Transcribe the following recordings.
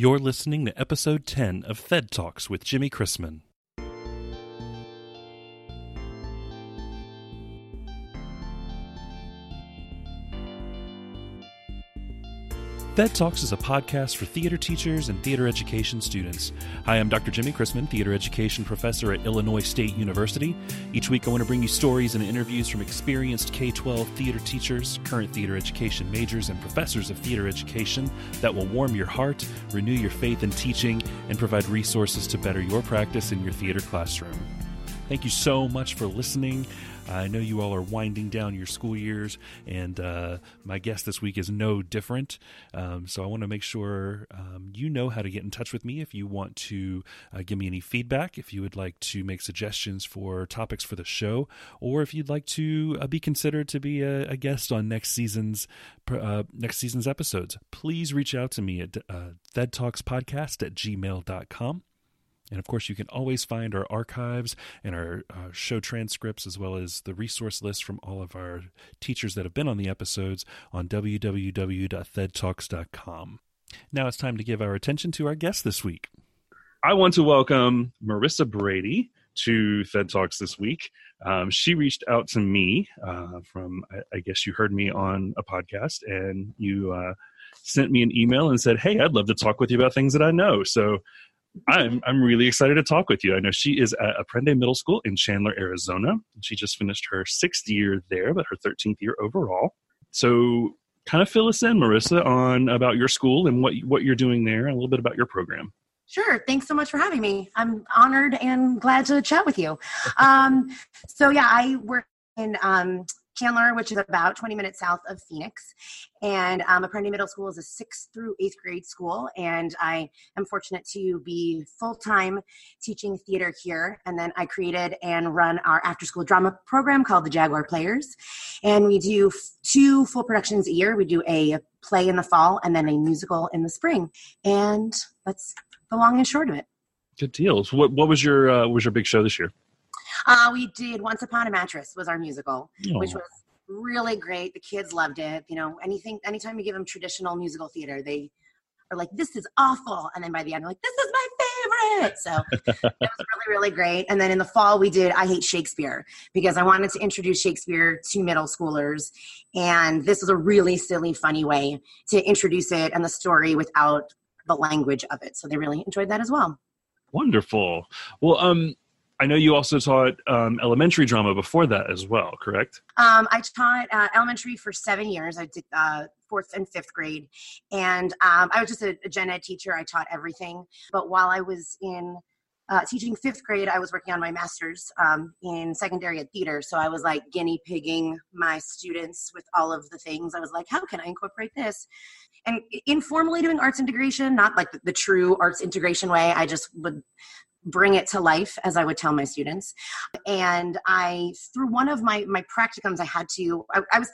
You're listening to episode 10 of Thed Talks with Jimmy Chrisman. Thed Talks is a podcast for theater teachers and theater education students. Hi, I'm Dr. Jimmy Chrisman, theater education professor at Illinois State University. Each week, I want to bring you stories and interviews from experienced K 12 theater teachers, current theater education majors, and professors of theater education that will warm your heart, renew your faith in teaching, and provide resources to better your practice in your theater classroom. Thank you so much for listening. I know you all are winding down your school years, and uh, my guest this week is no different. Um, so I want to make sure um, you know how to get in touch with me if you want to uh, give me any feedback, if you would like to make suggestions for topics for the show, or if you'd like to uh, be considered to be a, a, guest on next season's uh, next season's episodes. Please reach out to me at uh, thedtalkspodcast at gmail.com. And of course, you can always find our archives and our uh, show transcripts, as well as the resource list from all of our teachers that have been on the episodes on www.thedtalks.com. Now it's time to give our attention to our guest this week. I want to welcome Marisa Brady to Thed Talks this week. Um, she reached out to me uh, from, I, I, guess you heard me on a podcast, and you uh, sent me an email and said, Hey, I'd love to talk with you about things that I know. So I'm I'm really excited to talk with you. I know she is at Aprende Middle School in Chandler, Arizona. She just finished her sixth year there, but her 13th year overall. So, kind of fill us in, Marisa, on about your school and what what you're doing there, and a little bit about your program. Sure. Thanks so much for having me. I'm honored and glad to chat with you. Um, so yeah, I work in um, Chandler, which is about 20 minutes south of Phoenix. And um, Aprende Middle School is a sixth through eighth grade school. And I am fortunate to be full time teaching theater here. And then I created and run our after school drama program called the Jaguar Players. And we do two full productions a year. We do a play in the fall and then a musical in the spring. And that's the long and short of it. Good deals. What, what was your uh, was your big show this year? Uh, we did Once Upon a Mattress was our musical, Aww. which was really great. The kids loved it. You know, anything, anytime you give them traditional musical theater, they are like, "This is awful," and then by the end, they're like, "This is my favorite." So it was really, really great. And then in the fall, we did I Hate Shakespeare because I wanted to introduce Shakespeare to middle schoolers, and this was a really silly, funny way to introduce it and the story without the language of it. So they really enjoyed that as well. Wonderful. Well, um, I know you also taught um, elementary drama before that as well, correct? Um, I taught uh, elementary for seven years. I did uh, fourth and fifth grade, and um, I was just a, a, gen ed teacher. I taught everything. But while I was in uh, teaching fifth grade, I was working on my master's um, in secondary theater. So I was like guinea pigging my students with all of the things. I was like, how can I incorporate this? And informally doing arts integration, not like the, the true arts integration way. I just would bring it to life as i would tell my students. And i through one of my my practicums i had to I, I was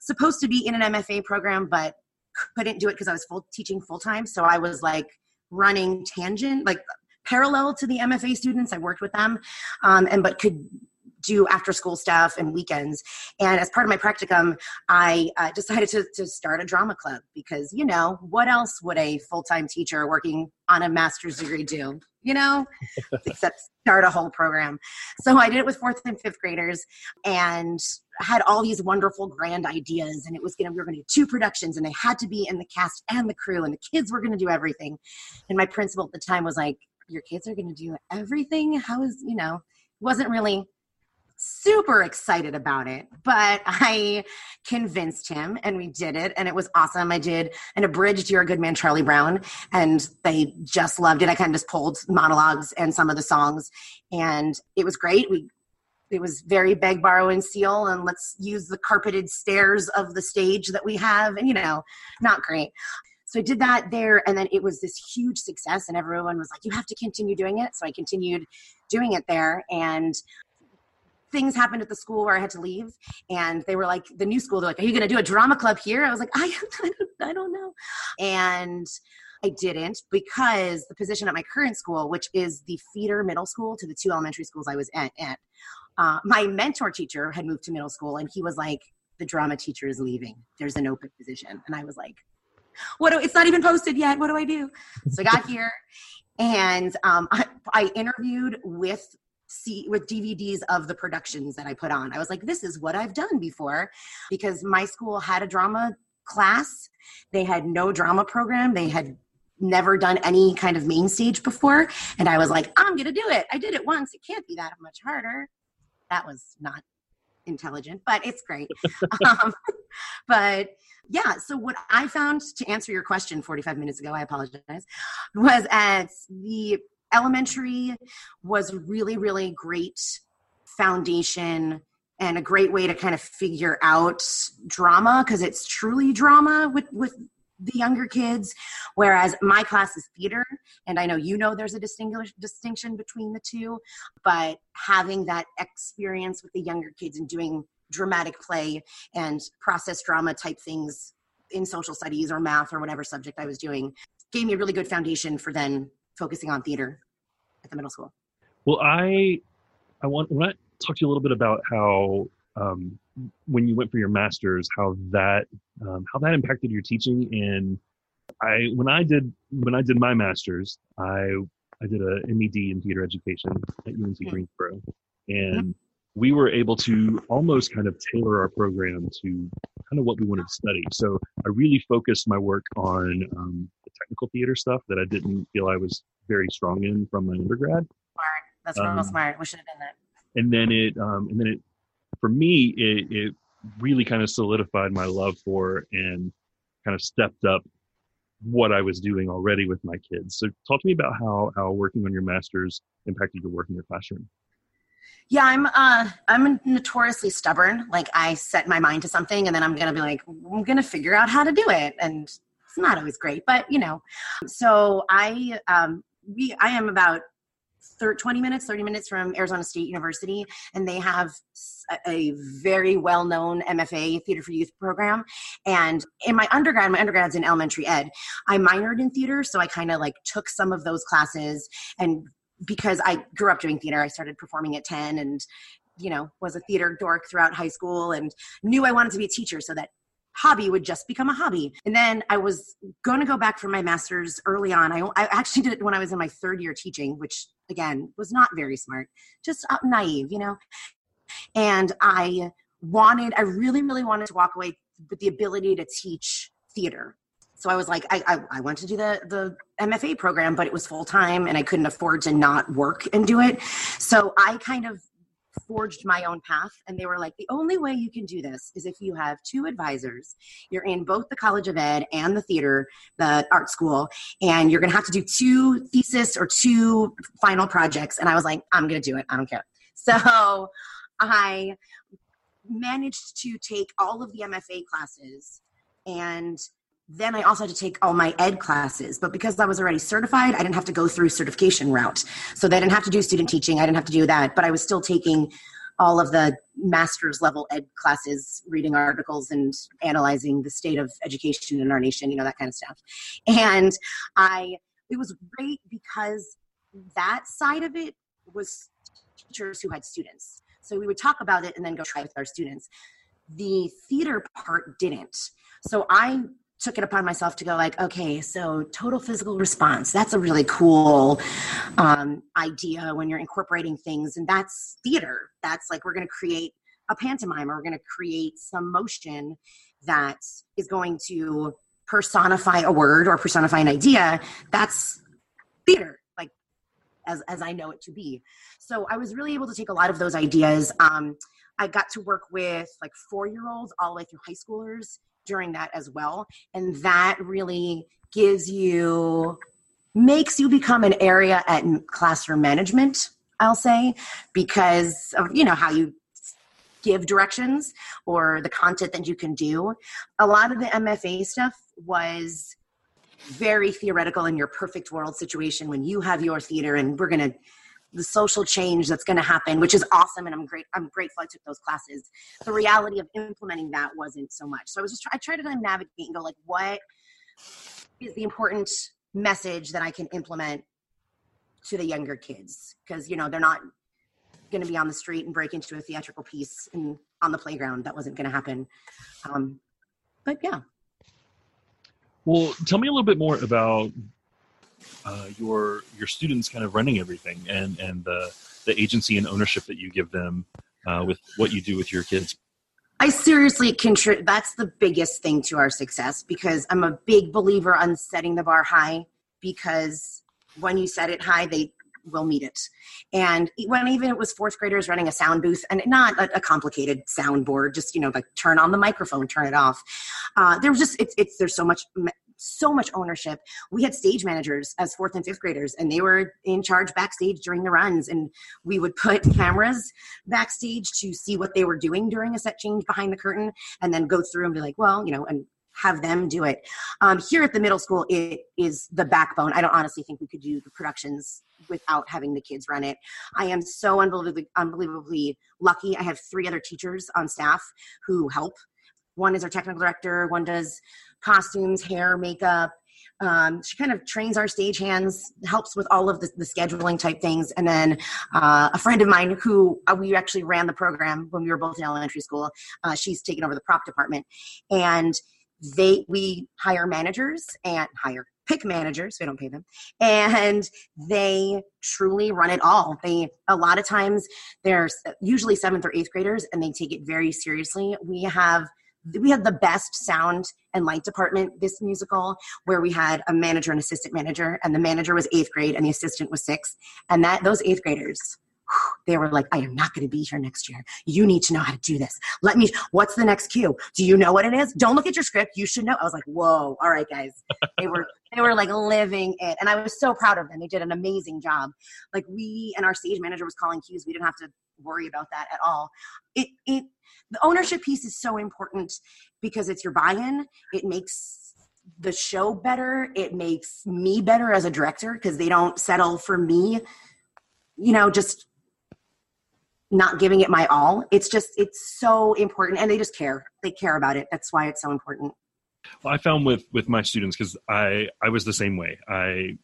supposed to be in an mfa program but couldn't do it because i was full teaching full time so i was like running tangent like parallel to the mfa students. I worked with them um, and but could do after school stuff and weekends. And as part of my practicum, I uh, decided to, to start a drama club because, you know, what else would a full time teacher working on a master's degree do? You know, except start a whole program. So I did it with fourth and fifth graders and had all these wonderful grand ideas. And it was going to, we were going to do two productions and they had to be in the cast and the crew and the kids were going to do everything. And my principal at the time was like, your kids are going to do everything? How is, you know, wasn't really super excited about it, but I convinced him and we did it and it was awesome. I did an abridged You're a Good Man, Charlie Brown, and they just loved it. I kind of just pulled monologues and some of the songs and it was great. We it was very beg, borrow, and steal, and let's use the carpeted stairs of the stage that we have, and you know, not great. So I did that there, and then it was this huge success, and everyone was like, "You have to continue doing it." So I continued doing it there, and things happened at the school where I had to leave, and they were like, the new school, they're like, "Are you going to do a drama club here?" I was like, "I, I, don't, I don't know," and I didn't because the position at my current school, which is the feeder middle school to the two elementary schools I was at, at uh, my mentor teacher had moved to middle school, and he was like, "The drama teacher is leaving. There's an open position," and I was like, what do, it's not even posted yet. What do I do? So I got here and um, I, I interviewed with see with DVDs of the productions that I put on. I was like, this is what I've done before because my school had a drama class. They had no drama program. They had never done any kind of main stage before. And I was like, I'm going to do it. I did it once. It can't be that much harder. That was not intelligent, but it's great. um, but yeah, so what I found to answer your question 45 minutes ago, I apologize, was at the elementary was really, really great foundation and a great way to kind of figure out drama because it's truly drama with with the younger kids. Whereas my class is theater and i know you know there's a distinguish distinction between the two but having that experience with the younger kids and doing dramatic play and process drama type things in social studies or math or whatever subject i was doing gave me a really good foundation for then focusing on theater at the middle school well i i want, I want to talk to you a little bit about how um, when you went for your master's, how that um, how that impacted your teaching. And I when I did when I did my master's, I I did a MED in theater education at UNC mm-hmm. Greensboro, and mm-hmm. we were able to almost kind of tailor our program to kind of what we wanted to study. So I really focused my work on um, the technical theater stuff that I didn't feel I was very strong in from my undergrad. Smart. That's real um, smart. We should have done that. And then it um, and then it for me, it, it really kind of solidified my love for and kind of stepped up what I was doing already with my kids. So talk to me about how how working on your masters impacted your work in your classroom. Yeah, I'm uh I'm notoriously stubborn. Like I set my mind to something and then I'm going to be like I'm going to figure out how to do it and it's not always great, but you know. So I um we I am about 30, 20 minutes, 30 minutes from Arizona State University, and they have a very well known MFA Theater for Youth program. And in my undergrad, my undergrad's in elementary ed, I minored in theater, so I kind of like took some of those classes. And because I grew up doing theater, I started performing at 10 and you know was a theater dork throughout high school and knew i wanted to be a teacher so that hobby would just become a hobby. And then I was going to go back for my master's early on. I, I actually did it when I was in my third year teaching, which again was not very smart, just uh, naive, you know. And I wanted, I really, really wanted to walk away with the ability to teach theater. So I was like, I, I, I went to do the, the MFA program, but it was full time and I couldn't afford to not work and do it. So I kind of forged my own path and they were like the only way you can do this is if you have two advisors. You're in both the college of ed and the theater the art school and you're going to have to do two thesis or two final projects. And i was like i'm going to do it. I don't care. So i managed to take all of the mfa classes and then I also had to take all my ed classes. But because I was already certified, I didn't have to go through certification route. So they didn't have to do student teaching. I didn't have to do that. But I was still taking all of the master's level ed classes, reading articles and analyzing the state of education in our nation, you know, that kind of stuff. And I, it was great because that side of it was teachers who had students. So we would talk about it and then go try with our students. The theater part didn't. So I took it upon myself to go like okay so total physical response that's a really cool um, idea when you're incorporating things and that's theater. That's like we're going to create a pantomime or we're going to create some motion that is going to personify a word or personify an idea. That's theater like as, as i know it to be. So i was really able to take a lot of those ideas. Um, i got to work with like four year olds all the way through high schoolers during that as well. And that really gives you, makes you become an area at classroom management, I'll say, because of, you know, how you give directions or the content that you can do. A lot of the MFA stuff was very theoretical in your perfect world situation when you have your theater and we're going to the social change that's going to happen which is awesome and i'm great i'm grateful i took those classes. The reality of implementing that wasn't so much. So i was just i tried to navigate and go like what is the important message that i can implement to the younger kids? Because you know they're not going to be on the street and break into a theatrical piece and on the playground. That wasn't going to happen. Um, but yeah. Well, tell me a little bit more about uh, your your students kind of running everything and and the the agency and ownership that you give them uh, with what you do with your kids. I seriously contribute. That's the biggest thing to our success because I'm a big believer on setting the bar high because when you set it high, they will meet it. And when even it was fourth graders running a sound booth and not a, a complicated soundboard, just you know, like turn on the microphone, turn it off. Uh, just it's it's there's so much so much ownership. We had stage managers as fourth and fifth graders, and they were in charge backstage during the runs. And we would put cameras backstage to see what they were doing during a set change behind the curtain, and then go through and be like, well, you know, and have them do it. Um, here at the middle school, it is the backbone. I don't honestly think we could do the productions without having the kids run it. I am so unbelievably, unbelievably lucky. I have three other teachers on staff who help. One is our technical director, one does costumes, hair, makeup. Um, she kind of trains our stage hands, helps with all of the, the scheduling type things. And then uh, a friend of mine who uh, we actually ran the program when we were both in elementary school, uh, she's taken over the prop department. And they we hire managers and hire pick managers we don't pay them and they truly run it all they a lot of times they're usually seventh or eighth graders and they take it very seriously we have we had the best sound and light department this musical where we had a manager and assistant manager and the manager was eighth grade and the assistant was sixth and that those eighth graders they were like, I am not going to be here next year. You need to know how to do this. Let me, what's the next cue? Do you know what it is? Don't look at your script. You should know. I was like, whoa, all right, guys. They were, they were like living it. And I was so proud of them. They did an amazing job. Like we and our stage manager was calling cues. We didn't have to worry about that at all. It, it, the ownership piece is so important because it's your buy-in. It makes the show better. It makes me better as a director because they don't settle for me, you know, just not giving it my all. It's just it's so important, and they just care. They care about it. That's why it's so important. Well, I found with with my students because I I was the same way. I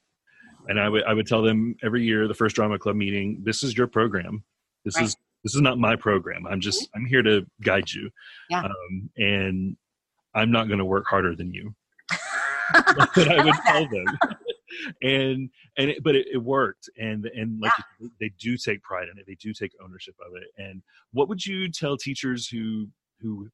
and I would I would tell them every year the first drama club meeting. This is your program. This right. is this is not my program. I'm just mm-hmm. I'm here to guide you. Yeah. Um, and I'm not going to work harder than you. What I would tell them. and and it, but it, it, worked and and like yeah. they do take pride in it they do take ownership of it and what would you tell teachers who who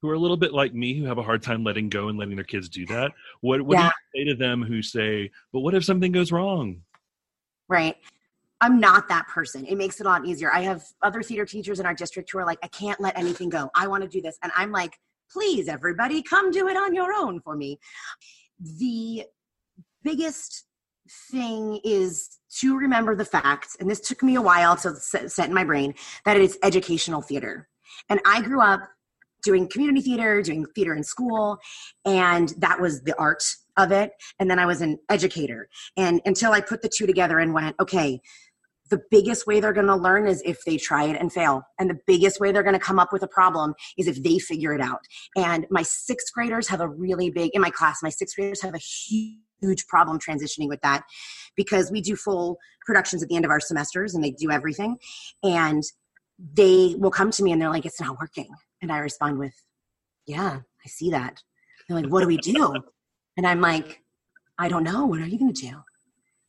who are a little bit like me who have a hard time letting go and letting their kids do that what what yeah. do you say to them who say but what if something goes wrong right I'm not that person. It makes it a lot easier. I have other theater teachers in our district who are like, I can't let anything go. I want to do this. And I'm like, please, everybody, come do it on your own for me. The biggest thing is to remember the fact, and this took me a while to set in my brain, that it is educational theater. And I grew up doing community theater, doing theater in school, and that was the art of it. And then I was an educator. And until I put the two together and went, okay, the biggest way they're going to learn is if they try it and fail. And the biggest way they're going to come up with a problem is if they figure it out. And my sixth graders have a really big, in my class, my sixth graders have a huge huge problem transitioning with that because we do full productions at the end of our semesters and they do everything. And they will come to me and they're like it's not working. And i respond with yeah i see that. They're like what do we do? And i'm like i don't know. What are you going to do?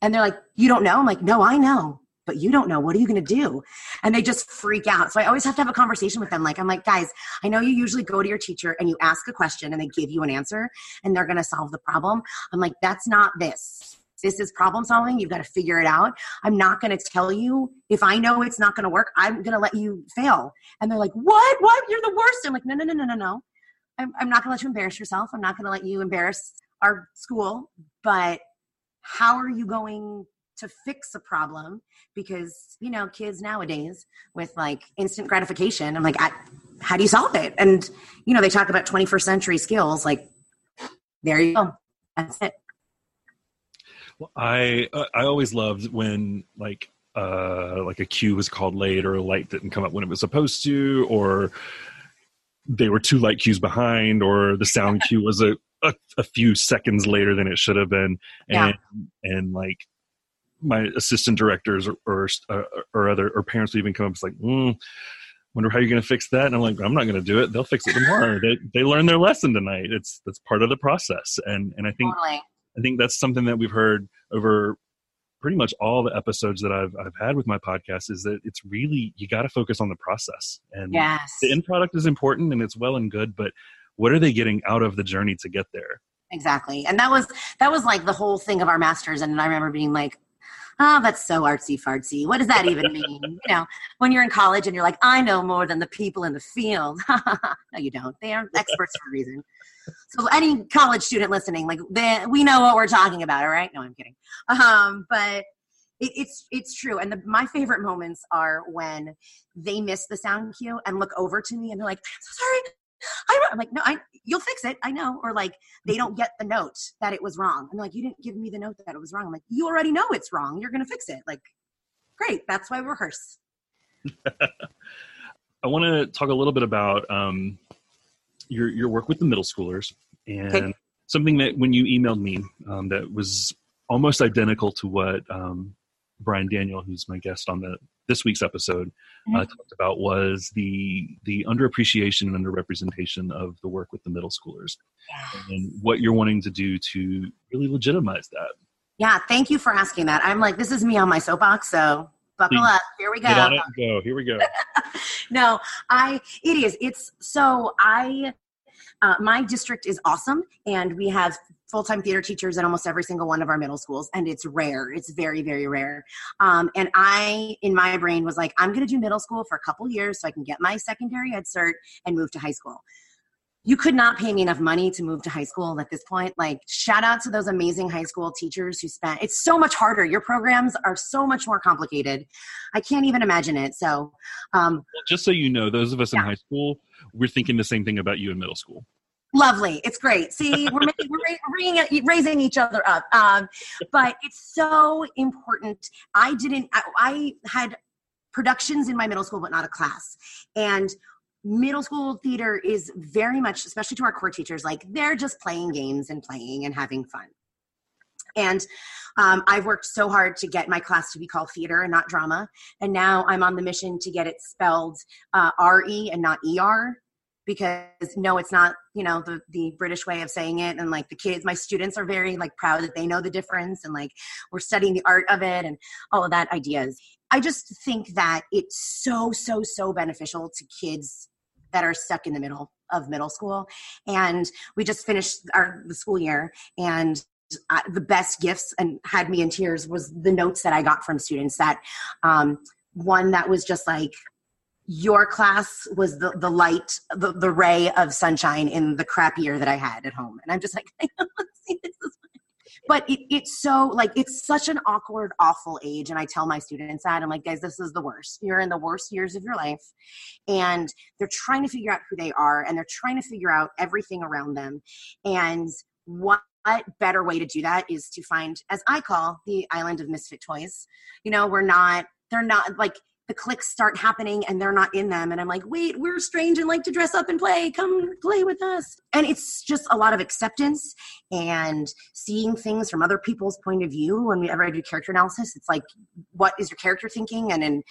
And they're like you don't know? I'm like no i know but you don't know. What are you going to do? And they just freak out. So i always have to have a conversation with them. Like i'm like guys i know you usually go to your teacher and you ask a question and they give you an answer and they're going to solve the problem. I'm like that's not this. This is problem solving. You've got to figure it out. I'm not going to tell you. If i know it's not going to work i'm going to let you fail. And they're like what? What? You're the worst. I'm like no no no no no no. I'm, I'm not going to let you embarrass yourself. I'm not going to let you embarrass our school but how are you going to fix a problem because you know kids nowadays with like instant gratification i'm like I, how do you solve it? And you know they talk about 21st century skills like there you go. That's it. Well, i uh, i always loved when like uh like a cue was called late or a light didn't come up when it was supposed to or they were two light cues behind or the sound cue was a, a, a few seconds later than it should have been. And yeah. and like my assistant directors or or, uh, or other or parents would even come up it's like, mm, wonder how you're going to fix that. And I'm like, I'm not going to do it. They'll fix it tomorrow. they they learned their lesson tonight. It's that's part of the process. And and I think totally. I think that's something that we've heard over pretty much all the episodes that I've I've had with my podcast is that it's really you got to focus on the process. And yes. the end product is important and it's well and good, but what are they getting out of the journey to get there? Exactly. And that was that was like the whole thing of our masters and I remember being like oh, that's so artsy fartsy. What does that even mean? you know, when you're in college and you're like, I know more than the people in the field. no, you don't. They are experts for a reason. So any college student listening, like they, we know what we're talking about, all right? No, I'm kidding. Um, but it, it's it's true. And the, my favorite moments are when they miss the sound cue and look over to me and they're like, I'm so sorry. I'm like, no, I, you'll fix it. I know. Or like, they don't get the note that it was wrong. I'm like, you didn't give me the note that it was wrong. I'm like, you already know it's wrong. You're going to fix it. Like, great. That's why we rehearse. I want to talk a little bit about um, your your work with the middle schoolers and okay. something that when you emailed me um, that was almost identical to what um, Brian Daniel, who's my guest on the this week's episode, uh, mm-hmm. uh, talked about was the the underappreciation and underrepresentation of the work with the middle schoolers, yes. and what you're wanting to do to really legitimize that. Yeah, thank you for asking that. I'm like, this is me on my soapbox, so buckle Please. up. Here we go. Get on it go. Here we go. no, I it is. It's so I uh, my district is awesome, and we have full time theater teachers in almost every single one of our middle schools, and it's rare. It's very, very rare. Um, and I, in my brain, was like, I'm going to do middle school for a couple years so I can get my secondary ed cert and move to high school. You could not pay me enough money to move to high school at this point. Like, shout out to those amazing high school teachers who spent, it's so much harder. Your programs are so much more complicated. I can't even imagine it. So, um, well, just so you know, those of us yeah. in high school, we're thinking the same thing about you in middle school. Lovely. It's great. See, we're making, we're raising each other up. Um, but it's so important. I didn't, I, I had productions in my middle school, but not a class. And middle school theater is very much, especially to our core teachers, like they're just playing games and playing and having fun. And um, I've worked so hard to get my class to be called theater and not drama. And now I'm on the mission to get it spelled uh, RE and not ER because no it's not you know the the british way of saying it and like the kids my students are very like proud that they know the difference and like we're studying the art of it and all of that ideas i just think that it's so so so beneficial to kids that are stuck in the middle of middle school and we just finished our the school year and uh, the best gifts and had me in tears was the notes that i got from students that um, one that was just like your class was the, the light, the, the ray of sunshine in the crap year that I had at home. And I'm just like, I don't see this. But it, it's so like it's such an awkward, awful age. And I tell my students that I'm like, guys, this is the worst. You're in the worst years of your life. And they're trying to figure out who they are and they're trying to figure out everything around them. And what better way to do that is to find, as I call the island of misfit toys. You know, we're not, they're not like the clicks start happening and they're not in them. And I'm like, wait, we're strange and like to dress up and play. Come play with us. And it's just a lot of acceptance and seeing things from other people's point of view. Whenever I do character analysis, it's like, what is your character thinking? And then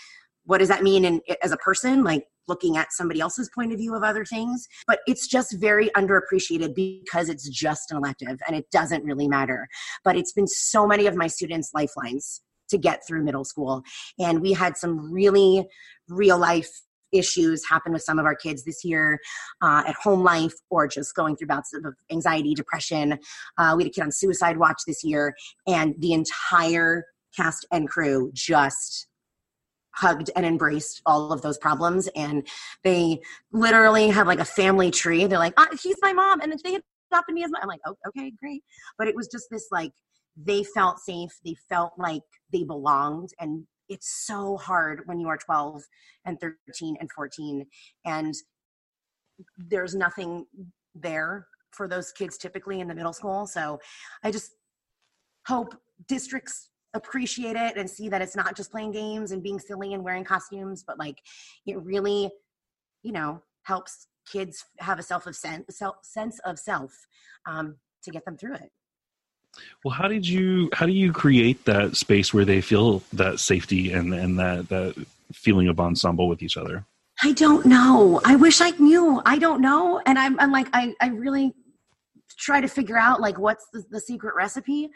what does that mean in, as a person? Like looking at somebody else's point of view of other things. But it's just very underappreciated because it's just an elective and it doesn't really matter. But it's been so many of my students' lifelines to get through middle school. And we had some really real life issues happen with some of our kids this year uh, at home life or just going through bouts of anxiety, depression. Uh, we had a kid on suicide watch this year, and the entire cast and crew just hugged and embraced all of those problems and they literally have like a family tree they're like oh, he's my mom and they adopted me as my i'm like oh, okay great but it was just this like they felt safe they felt like they belonged and it's so hard when you are 12 and 13 and 14 and there's nothing there for those kids typically in the middle school so i just hope districts appreciate it and see that it's not just playing games and being silly and wearing costumes but like it really you know helps kids have a self of sense, sense of self um, to get them through it well, how did you how do you create that space where they feel that safety and and that that feeling of ensemble with each other? I don't know. I wish I knew. I don't know. And I'm, I'm like, I, I really try to figure out like what's the, the secret recipe.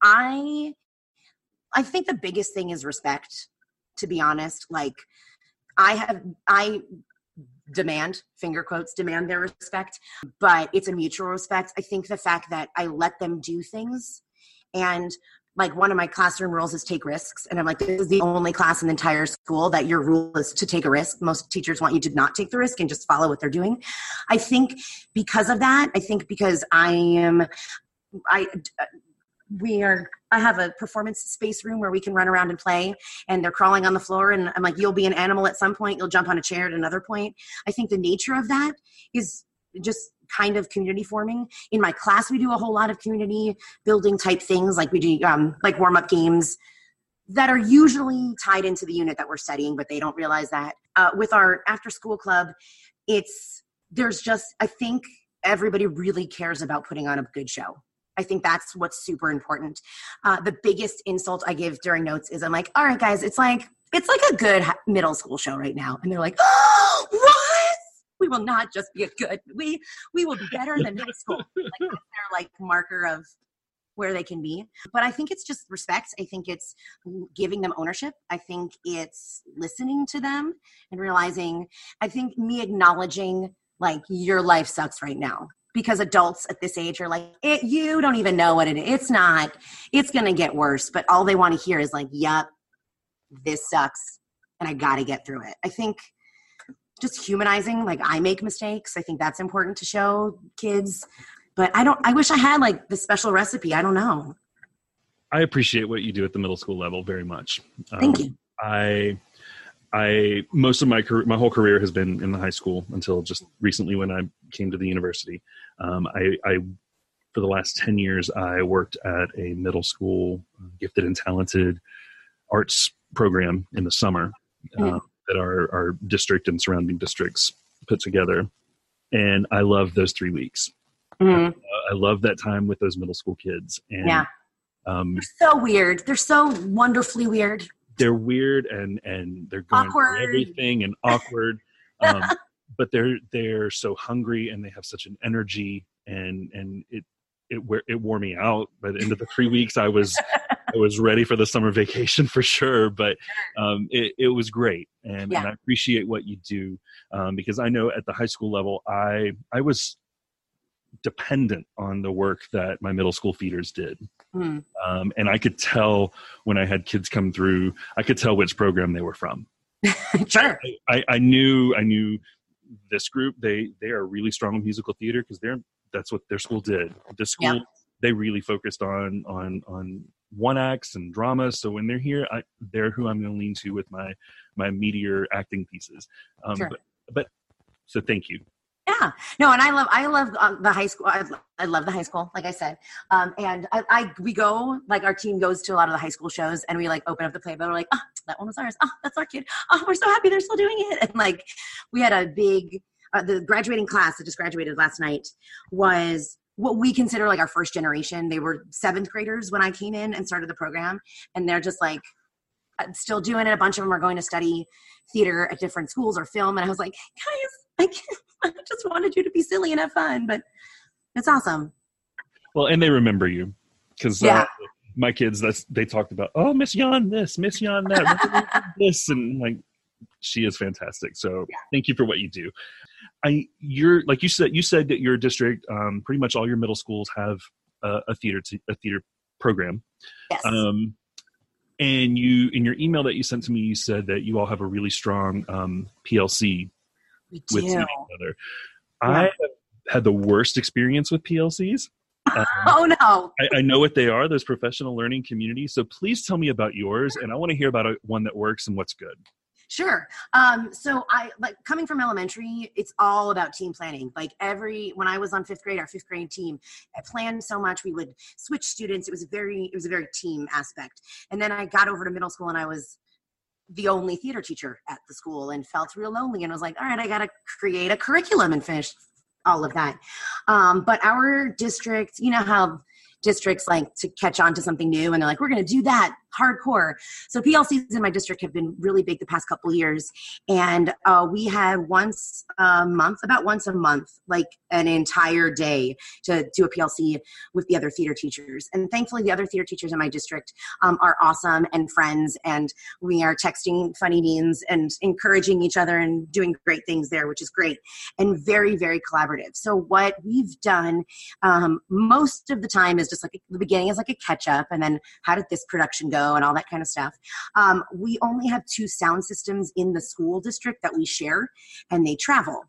I, I think the biggest thing is respect, to be honest. Like I have, I demand finger quotes demand their respect but it's a mutual respect. I think the fact that i let them do things and like one of my classroom rules is take risks and i'm like this is the only class in the entire school that your rule is to take a risk. Most teachers want you to not take the risk and just follow what they're doing. I think because of that i think because i am i we are i have a performance space room where we can run around and play and they're crawling on the floor and i'm like you'll be an animal at some point you'll jump on a chair at another point i think the nature of that is just kind of community forming. In my class, we do a whole lot of community building type things, like we do um, like warm up games that are usually tied into the unit that we're studying, but they don't realize that. Uh, with our after school club, it's there's just I think everybody really cares about putting on a good show. I think that's what's super important. Uh, the biggest insult I give during notes is I'm like, all right, guys, it's like it's like a good middle school show right now, and they're like, oh, what? we will not just be a good we we will be better than high school. Like their like marker of where they can be. But i think it's just respect. I think it's giving them ownership. I think it's listening to them and realizing i think me acknowledging like your life sucks right now because adults at this age are like it, you don't even know what it is. It's not it's going to get worse. But all they want to hear is like yep this sucks and i got to get through it. I think just humanizing like i make mistakes. I think that's important to show kids. But i don't i wish i had like the special recipe. I don't know. I appreciate what you do at the middle school level very much. Thank um, you. I i most of my career my whole career has been in the high school until just recently when i came to the university um, I, I for the last 10 years i worked at a middle school gifted and talented arts program in the summer mm-hmm. that our, our district and surrounding districts put together. And I love those three weeks. Mm-hmm. I love that time with those middle school kids. And, yeah. Um, they're so weird. They're so wonderfully weird. They're weird and and they're going awkward. everything and awkward. Um, but they're they're so hungry and they have such an energy and and it it it wore me out. By the end of the three weeks, I was I was ready for the summer vacation for sure. But um, it, it was great, and, yeah. and, I appreciate what you do um, because I know at the high school level, I I was dependent on the work that my middle school feeders did. Mm. Um, and I could tell when I had kids come through, I could tell which program they were from. sure. I, I, I, knew, I knew this group, they, they are really strong in musical theater because they're, that's what their school did. The school, they really focused on, on, on one acts and dramas. So when they're here, I, they're who I'm going to lean to with my my meteor acting pieces. Um, sure. but, but so thank you. Yeah, no, and I love I love uh, the high school. I, I, love the high school, like I said. Um, and I, I, we go like our team goes to a lot of the high school shows, and we like open up the playbook. We're like, oh, that one was ours. Oh, that's our kid. Oh, we're so happy they're still doing it. And like, we had a big uh, the graduating class that just graduated last night was what we consider like our first generation. They were seventh graders when I came in and started the program, and they're just like uh, still doing it. A bunch of them are going to study theater at different schools or film, and I was like, guys, I, I just wanted you to be silly and have fun, but it's awesome. Well, and they remember you because uh, yeah. Uh, my kids that's they talked about oh miss yon this miss yon that this and like she is fantastic so yeah. thank you for what you do I you're like you said you said that your district um, pretty much all your middle schools have a, a theater t- a theater program. Yes. Um, and you in your email that you sent to me, you said that you all have a really strong um, PLC we with each other. Yeah. I had the worst experience with PLCs. Um, oh no! I, I, know what they are. Those professional learning communities. So please tell me about yours, and I want to hear about a, one that works and what's good. Sure. Um, so I like coming from elementary, it's all about team planning. Like every when I was on fifth grade, our fifth grade team I planned so much. We would switch students. It was a very it was a very team aspect. And then I got over to middle school and I was the only theater teacher at the school and felt real lonely and was like, all right, I gotta create a curriculum and finish all of that. Um, but our district, you know how districts like to catch on to something new and they're like we're going to do that hardcore. So PLCs in my district have been really big the past couple years, and uh, we had once a month, about once a month, like an entire day to do a PLC with the other theater teachers. And thankfully, the other theater teachers in my district um, are awesome and friends, and we are texting funny memes and encouraging each other and doing great things there, which is great and very very collaborative. So what we've done um, most of the time is just like the beginning is like a catch up, and then how did this production go? And all that kind of stuff. Um, we only have two sound systems in the school district that we share, and they travel.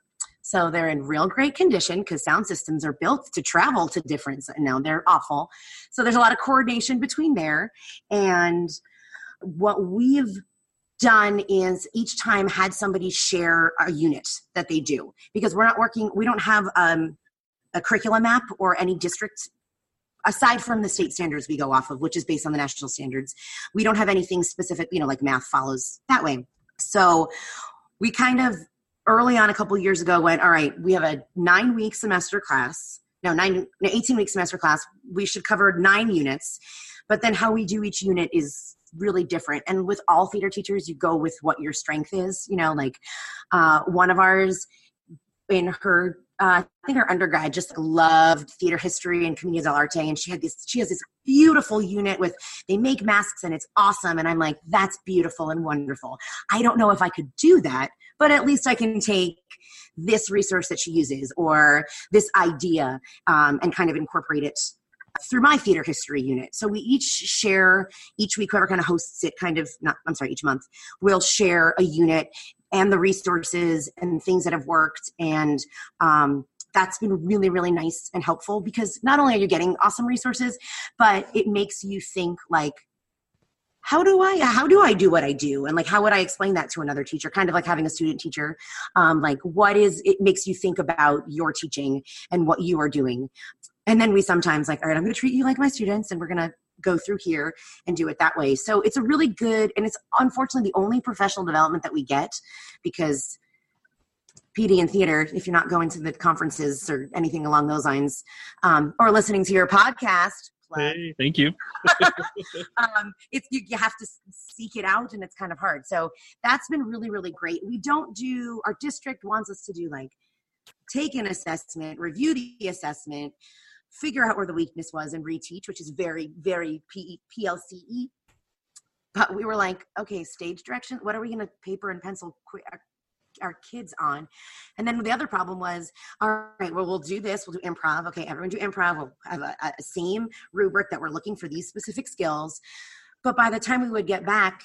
So they're in real great condition because sound systems are built to travel to different. And no, they're awful. So there's a lot of coordination between there. And what we've done is each time had somebody share a unit that they do because we're not working, we don't have um, a curriculum map or any district aside from the state standards we go off of, which is based on the national standards, we don't have anything specific, you know, like math follows that way. So we kind of early on a couple years ago went, all right, we have a nine week semester class. No, nine, 18 week semester class. We should cover nine units. But then how we do each unit is really different. And with all theater teachers, you go with what your strength is. You know, like uh, one of ours in her uh, I think her undergrad just loved theater history and commedia dell'arte, and she had this. She has this beautiful unit with they make masks and it's awesome. And I'm like, that's beautiful and wonderful. I don't know if I could do that, but at least I can take this resource that she uses or this idea um, and kind of incorporate it through my theater history unit. So we each share each week, whoever kind of hosts it, kind of not, I'm sorry, each month, we'll share a unit and the resources and things that have worked. And um, that's been really, really nice and helpful because not only are you getting awesome resources, but it makes you think like, how do I how do I do what I do and like how would I explain that to another teacher? Kind of like having a student teacher. Um, like what is it makes you think about your teaching and what you are doing. And then we sometimes like, all right, I'm going to treat you like my students, and we're going to go through here and do it that way. So it's a really good, and it's unfortunately the only professional development that we get because PD and theater, if you're not going to the conferences or anything along those lines, um, or listening to your podcast. Hey, thank you. um, it's you, you have to seek it out, and it's kind of hard. So that's been really, really great. We don't do our district wants us to do like take an assessment, review the assessment, figure out where the weakness was and reteach, which is very, very P- PLCE. But we were like, okay, stage direction. What are we going to paper and pencil qu- our, our kids on? And then the other problem was, all right, well, we'll do this. We'll do improv. Okay, everyone do improv. We'll have a, a same rubric that we're looking for these specific skills. But by the time we would get back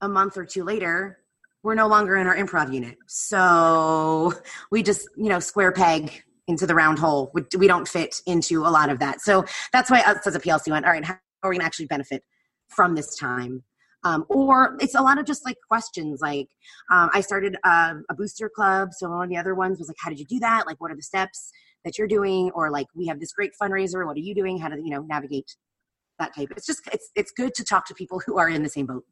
a month or two later, we're no longer in our improv unit. So we just, you know, square peg into the round hole. We, we don't fit into a lot of that. So that's why us as a PLC went, all right, how are we going to actually benefit from this time? Um, or it's a lot of just like questions like um, i started a, a, booster club so one of the other ones was like how did you do that? Like what are the steps that you're doing? Or like we have this great fundraiser what are you doing? How to you know navigate that type. It's just it's it's good to talk to people who are in the same boat.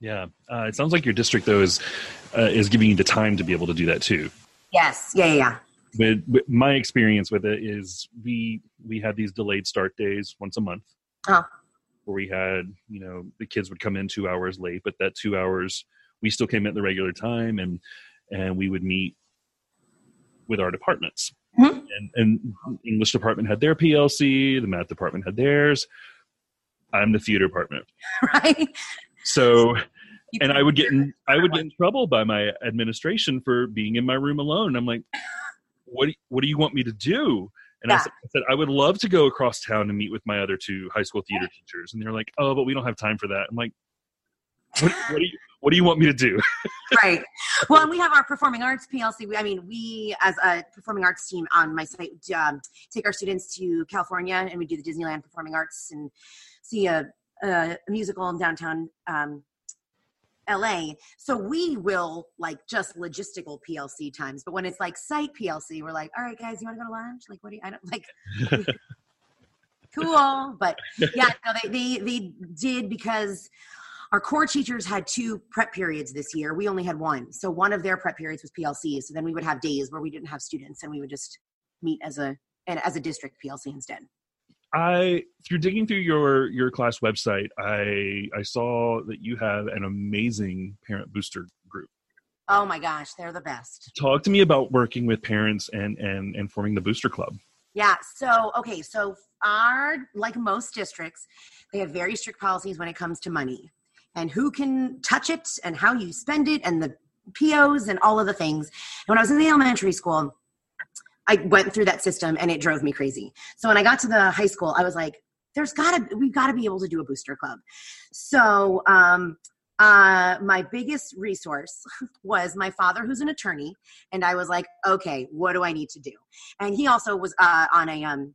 Yeah. Uh, it sounds like your district though is uh, is giving you the time to be able to do that too. Yes. Yeah yeah, yeah with, with, my experience with it is we we had these delayed start days once a month oh. where we had you know the kids would come in two hours late but that two hours we still came at the regular time and and we would meet with our departments mm-hmm. and, and english department had their plc the math department had theirs i'm the theater department right so and I would get in I would get in trouble by my administration for being in my room alone. I'm like, what do, what do you want me to do? And yeah. I, said, I, said, I would love to go across town and meet with my other two high school theater teachers. And they're like, oh, but we don't have time for that. I'm like, what, what do you what do you want me to do? right. Well, and we have our performing arts PLC. We, I mean, we as a performing arts team on my site um, take our students to California and we do the Disneyland Performing Arts and see a, a musical in downtown um, LA. So we will like just logistical PLC times. But when it's like site PLC, we're like, all right, guys, you want to go to lunch? Like, what do you, I don't like, cool. But yeah, no, they, they, they did because our core teachers had two prep periods this year. We only had one. So one of their prep periods was PLC. So then we would have days where we didn't have students and we would just meet as a, and as a district PLC instead. I through digging through your your class website, I I saw that you have an amazing parent booster group. Oh my gosh, they're the best. Talk to me about working with parents and and and forming the booster club. Yeah. So, okay. So, our, like most districts, they have very strict policies when it comes to money and who can touch it and how you spend it and the POs and all of the things. And when I was in the elementary school, I went through that system and it drove me crazy. So, when I got to the high school, I was like, there's gotta, we've gotta be able to do a booster club. So, um, uh, my biggest resource was my father, who's an attorney, and I was like, okay, what do I need to do? And he also was uh, on a um,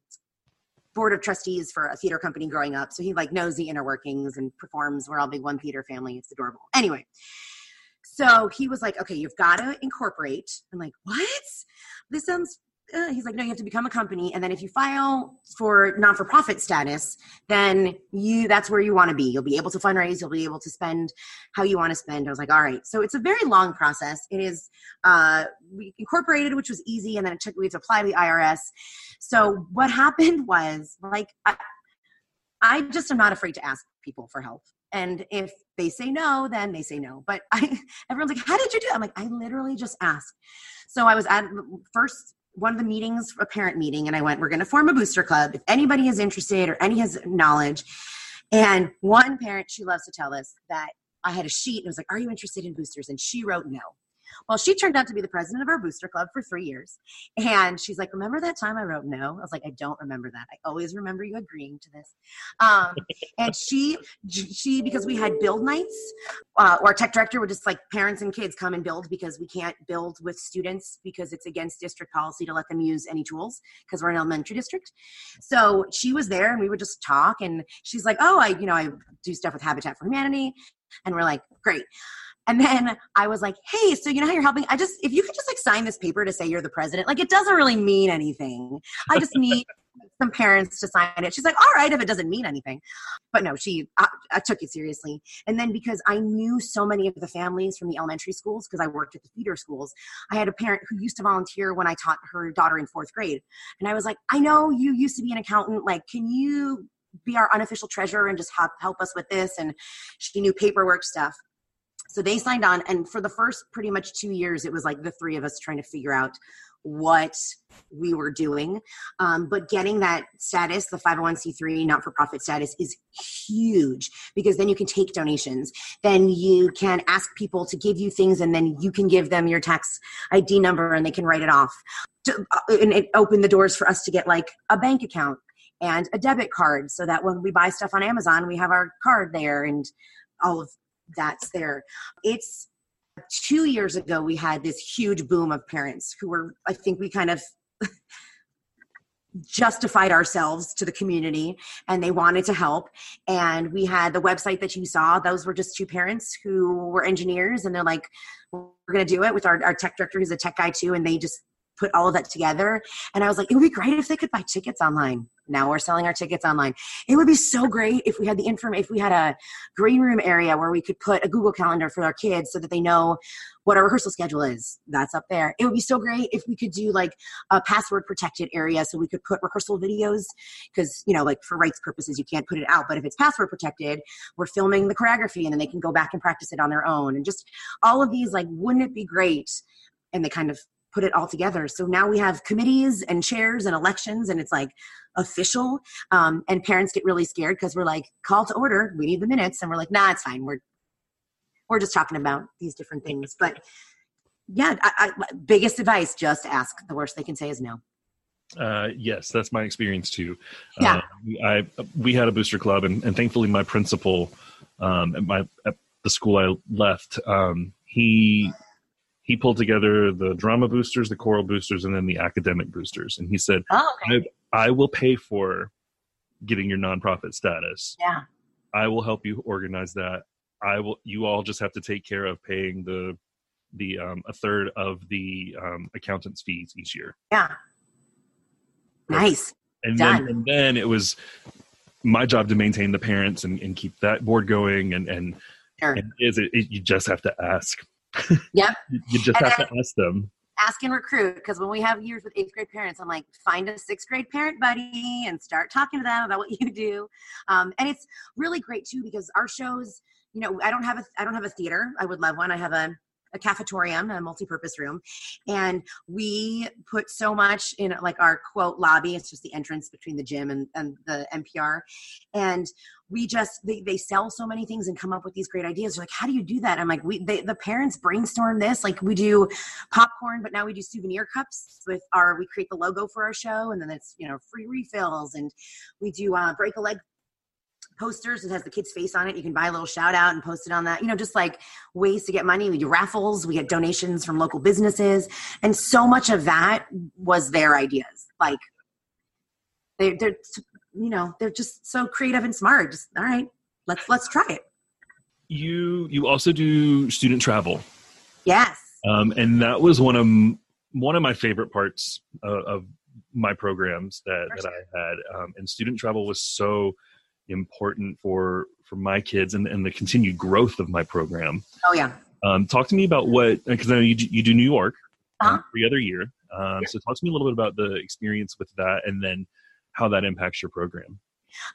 board of trustees for a theater company growing up, so he like knows the inner workings and performs. We're all big one theater family. It's adorable. Anyway, so he was like, okay, you've got to incorporate. I'm like, what? This sounds uh, he's like, no, you have to become a company, and then if you file for non-for-profit status, then you that's where you want to be. You'll be able to fundraise. You'll be able to spend how you want to spend. I was like, all right. So it's a very long process. It is. Uh, we incorporated, which was easy, and then it took we had to apply to the IRS. So what happened was like, I, I just am not afraid to ask people for help. And if they say no, then they say no. But I, everyone's like, how did you do? That? I'm like, I literally just asked. So I was at first one of the meetings, a parent meeting, and I went, We're going to form a booster club. If anybody is interested or any has knowledge. And one parent, she loves to tell us that I had a sheet and it was like, Are you interested in boosters? And she wrote no. Well, she turned out to be the president of our booster club for three years. And she's like, Remember that time I wrote no? I was like, I don't remember that. I always remember you agreeing to this. Um, and she, she, because we had build nights, uh, our tech director would just like parents and kids come and build because we can't build with students because it's against district policy to let them use any tools because we're an elementary district. So she was there and we would just talk. And she's like, Oh, I, you know, I do stuff with Habitat for Humanity. And we're like, Great. And then I was like, hey, so you know how you're helping? I just, if you could just like sign this paper to say you're the president, like it doesn't really mean anything. I just need some parents to sign it. She's like, all right, if it doesn't mean anything. But no, she, I, I took it seriously. And then because I knew so many of the families from the elementary schools, because I worked at the feeder schools, I had a parent who used to volunteer when I taught her daughter in fourth grade. And I was like, I know you used to be an accountant. Like, can you be our unofficial treasurer and just help, help us with this? And she knew paperwork stuff. So they signed on, and for the first pretty much two years, it was like the three of us trying to figure out what we were doing. Um, but getting that status, the 501c3 not for profit status, is huge because then you can take donations. Then you can ask people to give you things, and then you can give them your tax ID number and they can write it off. Uh, and it opened the doors for us to get like a bank account and a debit card so that when we buy stuff on Amazon, we have our card there and all of that's there. It's two years ago, we had this huge boom of parents who were, I think we kind of justified ourselves to the community and they wanted to help. And we had the website that you saw, those were just two parents who were engineers and they're like, we're going to do it with our, our tech director who's a tech guy too. And they just put all of that together. And I was like, it would be great if they could buy tickets online. Now we're selling our tickets online. It would be so great if we had the information, if we had a green room area where we could put a Google Calendar for our kids so that they know what our rehearsal schedule is. That's up there. It would be so great if we could do like a password protected area so we could put rehearsal videos because, you know, like for rights purposes, you can't put it out. But if it's password protected, we're filming the choreography and then they can go back and practice it on their own. And just all of these, like, wouldn't it be great? And they kind of put it all together. So now we have committees and chairs and elections, and it's like official. Um, and parents get really scared because we're like, call to order. We need the minutes, and we're like, nah, it's fine. We're we're just talking about these different things. But yeah, I, I, biggest advice: just ask. The worst they can say is no. Uh, yes, that's my experience too. Yeah, uh, I we had a booster club, and, and thankfully, my principal um, at my at the school I left, um, he he pulled together the drama boosters, the choral boosters, and then the academic boosters. And he said, oh, okay. I, I will pay for getting your nonprofit status. Yeah. I will help you organize that. I will. You all just have to take care of paying the the um, a third of the um, accountant's fees each year. Yeah. Nice. And Done. then and then it was my job to maintain the parents and, and keep that board going. And and, sure. and is it, it, you just have to ask Yep. you just and have then, to ask them. Ask and recruit because when we have years with eighth grade parents, I'm like, find a sixth grade parent buddy and start talking to them about what you do. Um, and it's really great too because our shows, you know, I don't have a I don't have a theater. I would love one. I have a a cafetorium, a multi-purpose room, and we put so much in like our quote lobby. It's just the entrance between the gym and, and the MPR, and we just they, they sell so many things and come up with these great ideas. They're like, how do you do that? I'm like, we they, the parents brainstorm this. Like we do popcorn, but now we do souvenir cups with our. We create the logo for our show, and then it's you know free refills, and we do uh, break a leg posters. that has the kid's face on it. You can buy a little shout out and post it on that. You know, just like ways to get money. We do raffles. We get donations from local businesses, and so much of that was their ideas. Like they, they're, you know, they're just so creative and smart. Just all right, let's let's try it. You you also do student travel. Yes. Um, and that was one of one of my favorite parts of, of my programs that, that I had. Um, and student travel was so important for for my kids and, and the continued growth of my program. Oh yeah. Um, talk to me about what because I know you, you do New York uh-huh. um, every other year. Um, yeah. So talk to me a little bit about the experience with that, and then how that impacts your program.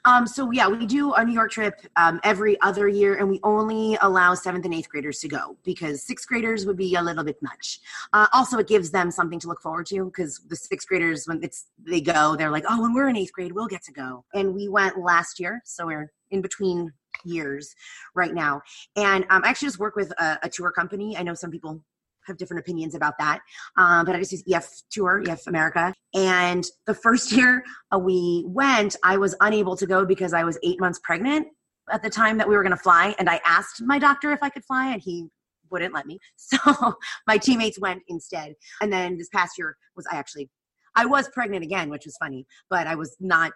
Um, so yeah, we do a New York trip um, every other year, and we only allow seventh and eighth graders to go because sixth graders would be a little bit much. Uh, also, it gives them something to look forward to because the sixth graders, when it's they go, they're like, oh, when we're in eighth grade, we'll get to go. And we went last year, so we're in between years right now. And um, I actually just work with a, a tour company. I know some people have different opinions about that. Um, but I just use EF Tour, EF America. And the first year uh, we went, I was unable to go because I was eight months pregnant at the time that we were going to fly. And I asked my doctor if I could fly, and he wouldn't let me. So my teammates went instead. And then this past year was I actually I was pregnant again, which was funny, but I was not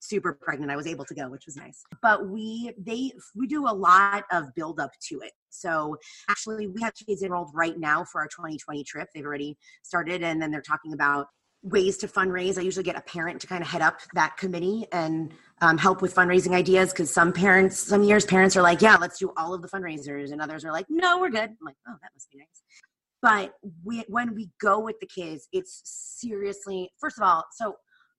super pregnant i was able to go which was nice. But we they we do a lot of build up to it. So actually we have kids enrolled right now for our 2020 trip. They've already started and then they're talking about ways to fundraise. I usually get a parent to kind of head up that committee and um, help with fundraising ideas because some parents some years parents are like yeah let's do all of the fundraisers and others are like no we're good. I'm like oh that must be nice. But we, when we go with the kids it's seriously first of all so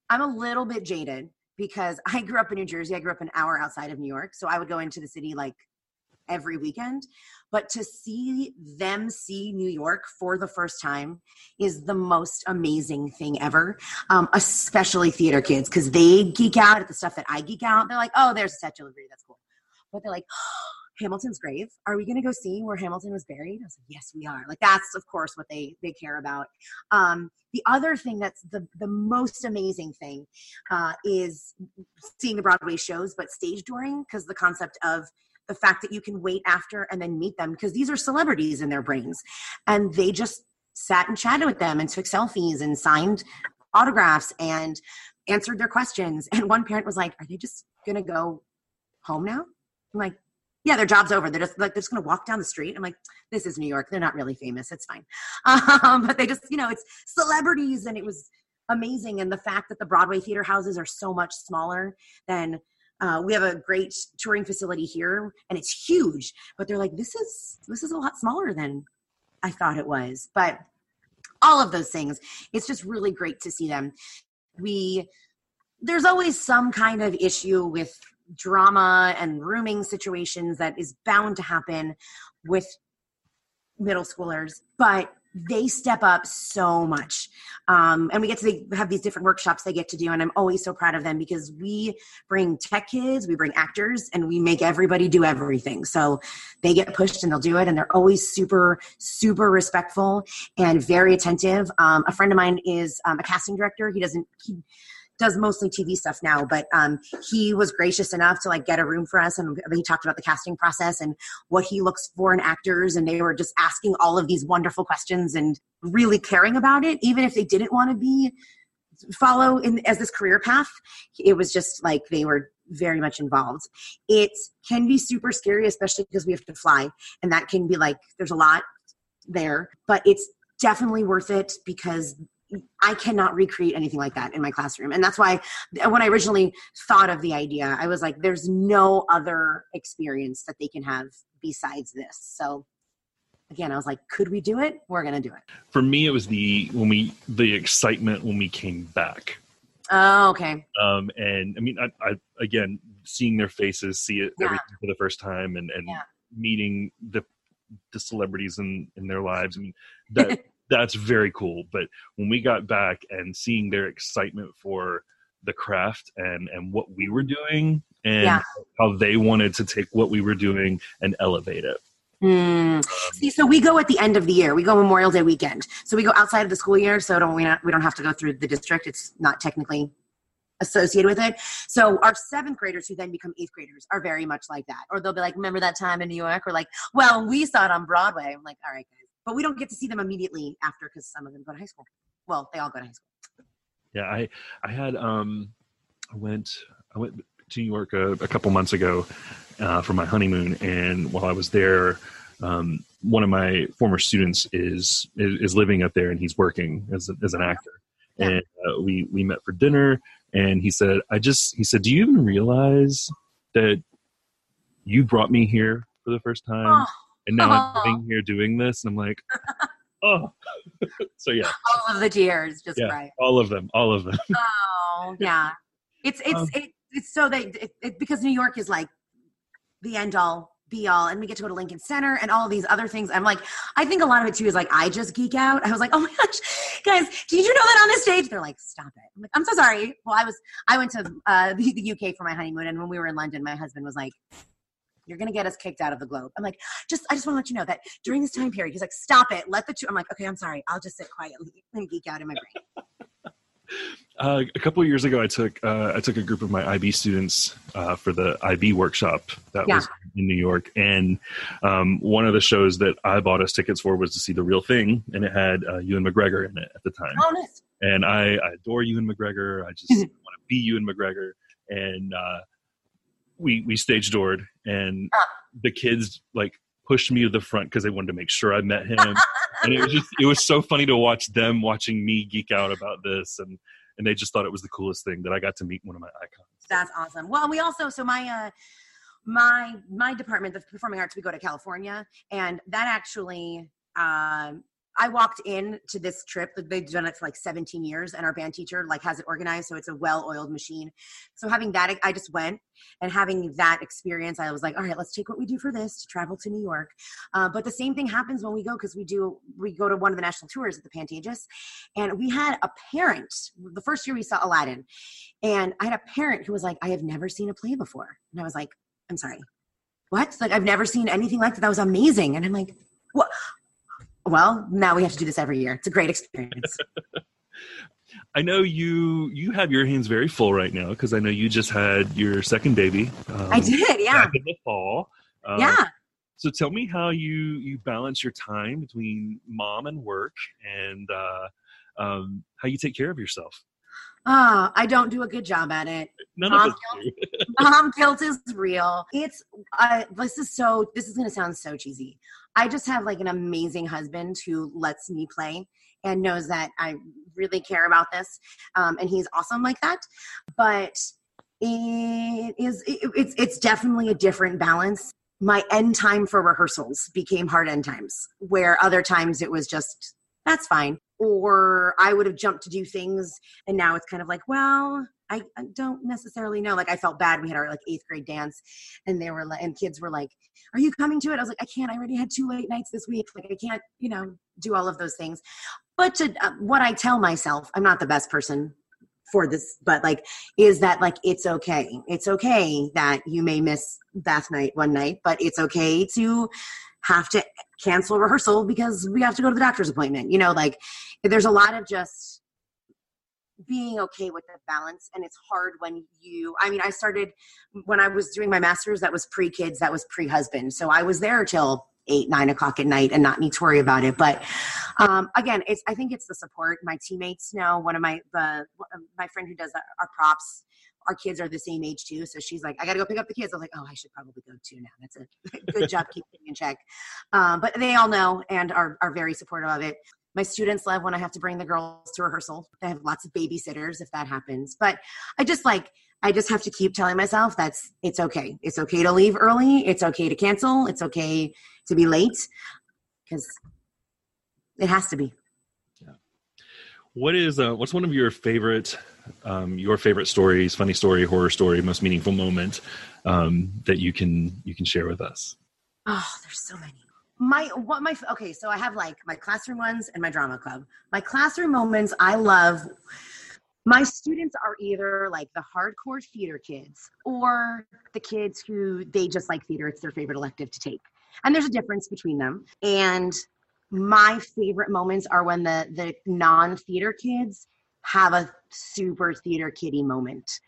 i'm a little bit jaded because I grew up in New Jersey. I grew up an hour outside of New York. So I would go into the city like every weekend. But to see them see New York for the first time is the most amazing thing ever, um, especially theater kids, because they geek out at the stuff that I geek out. They're like, oh, there's a Statue of Liberty. That's cool. But they're like, oh, Hamilton's grave. Are we going to go see where Hamilton was buried? I was like, yes, we are. Like that's of course what they they care about. Um, the other thing that's the the most amazing thing uh, is seeing the Broadway shows, but stage dooring because the concept of the fact that you can wait after and then meet them because these are celebrities in their brains, and they just sat and chatted with them and took selfies and signed autographs and answered their questions. And one parent was like, "Are they just gonna go home now?" I'm like, yeah, their job's over. They're just like they're just gonna walk down the street. I'm like, this is New York. They're not really famous. It's fine. Um, but they just, you know, it's celebrities, and it was amazing. And the fact that the Broadway theater houses are so much smaller than uh, we have a great touring facility here, and it's huge. But they're like, this is this is a lot smaller than I thought it was. But all of those things, it's just really great to see them. We there's always some kind of issue with drama and rooming situations that is bound to happen with middle schoolers but they step up so much. Um, and we get to have these different workshops they get to do and i'm always so proud of them because we bring tech kids we bring actors and we make everybody do everything. So they get pushed and they'll do it and they're always super super respectful and very attentive. Um, a friend of mine is um, a casting director. He doesn't he does mostly TV stuff now, but um, he was gracious enough to like get a room for us, and he talked about the casting process and what he looks for in actors, and they were just asking all of these wonderful questions and really caring about it, even if they didn't want to be follow in as this career path. It was just like they were very much involved. It can be super scary, especially because we have to fly, and that can be like there's a lot there, but it's definitely worth it because I cannot recreate anything like that in my classroom. And that's why when I originally thought of the idea, I was like, there's no other experience that they can have besides this. So again, I was like, could we do it? We're gonna do it. For me, it was the when we the excitement when we came back. Oh, okay. Um, and I mean, I, I again seeing their faces, see it Yeah. everything for the first time, and and Yeah. meeting the the celebrities in in their lives. I mean, that that's very cool. But when we got back and seeing their excitement for the craft and and what we were doing and Yeah. how they wanted to take what we were doing and elevate it. Hmm. See, so we go at the end of the year. We go Memorial Day weekend. So we go outside of the school year. So don't we not we don't have to go through the district. It's not technically associated with it. So our seventh graders who then become eighth graders are very much like that. Or they'll be like, "Remember that time in New York?" Or like, "Well, we saw it on Broadway." I'm like, "All right, guys," but we don't get to see them immediately after because some of them go to high school. Well, they all go to high school. Yeah, I I had um I went I went to New York a, a couple months ago uh, for my honeymoon, and while I was there, um, one of my former students is, is is living up there, and he's working as a, as an actor. Yeah. And uh, we we met for dinner, and he said, "I just," he said, "Do you even realize that you brought me here for the first time, Oh, and now I'm Oh. sitting here doing this?" And I'm like, "Oh." so yeah, all of the tears, just Yeah. right. all of them, all of them. Oh, yeah. It's it's Um, it, it's so that it, it, because New York is like the end all be all, and we get to go to Lincoln Center and all these other things. I'm like, I think a lot of it too is like I just geek out. I was like, oh my gosh, guys, did you know that on this stage? They're like, stop it. I'm like, I'm so sorry. Well, I was I went to uh, the, the UK for my honeymoon, and when we were in London, my husband was like. You're gonna get us kicked out of the globe. I'm like, just I just want to let you know that during this time period, he's like, stop it, let the two. I'm like, okay, I'm sorry, I'll just sit quietly and geek out in my brain. Uh, a couple of years ago, I took uh, I took a group of my IB students uh, for the IB workshop that Yeah. was in New York, and um, one of the shows that I bought us tickets for was to see The Real Thing, and it had uh, Ewan McGregor in it at the time. Oh, nice. And I, I adore Ewan McGregor. I just want to be Ewan McGregor, and uh, we we stage doored, and Ah. the kids like pushed me to the front because they wanted to make sure I met him and it was just it was so funny to watch them watching me geek out about this and and they just thought it was the coolest thing that I got to meet one of my icons. That's awesome. Well, we also so my uh my my department, the performing arts, we go to California, and that actually um I walked in to this trip. They've done it for like 17 years, and our band teacher like has it organized, so it's a well-oiled machine. So having that, I just went and having that experience, I was like, all right, let's take what we do for this to travel to New York. Uh, but the same thing happens when we go because we do we go to one of the national tours at the Pantages, and we had a parent. The first year we saw Aladdin, and I had a parent who was like, I have never seen a play before. And I was like, I'm sorry, what? Like, I've never seen anything like that. That was amazing. And I'm like, what? Well, now we have to do this every year. It's a great experience. I know you you have your hands very full right now because I know you just had your second baby. Um, I did, yeah. back in the fall. Um, Yeah. So tell me how you you balance your time between mom and work, and uh, um, how you take care of yourself. Ah, I don't do a good job at it. None Mom do. mom guilt is real it's uh, this is so this is going to sound so cheesy i just have like an amazing husband who lets me play and knows that i really care about this um, and he's awesome like that. But it is it, it's it's definitely a different balance. My end time for rehearsals became hard end times where other times it was just that's fine. Or i would have jumped to do things and now it's kind of like well I, don't necessarily know. Like I felt bad. We had our like eighth grade dance, and they were like, and kids were like, "Are you coming to it?" I was like, "I can't. I already had two late nights this week. Like I can't, you know, do all of those things." But to uh, what I tell myself, I'm not the best person for this, but like, is that like it's okay. It's okay that you may miss bath night one night, but it's okay to have to cancel rehearsal because we have to go to the doctor's appointment. You know, like there's a lot of just being okay with the balance and it's hard when you i mean i started when i was doing my master's that was pre-kids that was pre-husband. So i was there till eight nine o'clock at night and not need to worry about it. But um, again it's i think it's the support. My teammates know one of my the my friend who does our, props our kids are the same age too. So she's like i gotta go pick up the kids. I was like oh i should probably go too now. That's a good job keeping in check. Um, but they all know and are, are very supportive of it my students love when I have to bring the girls to rehearsal. I have lots of babysitters if that happens. But I just like I just have to keep telling myself that's it's okay. It's okay to leave early. It's okay to cancel. It's okay to be late. because it has to be. Yeah. What is uh, what's one of your favorite um, your favorite stories, funny story, horror story, most meaningful moment um, that you can you can share with us? Oh, there's so many. My what my okay, so I have like my classroom ones and my drama club. My classroom moments I love my students are either like the hardcore theater kids or the kids who they just like theater it's their favorite elective to take. And there's a difference between them. And my favorite moments are when the the non-theater kids have a super theater kitty moment.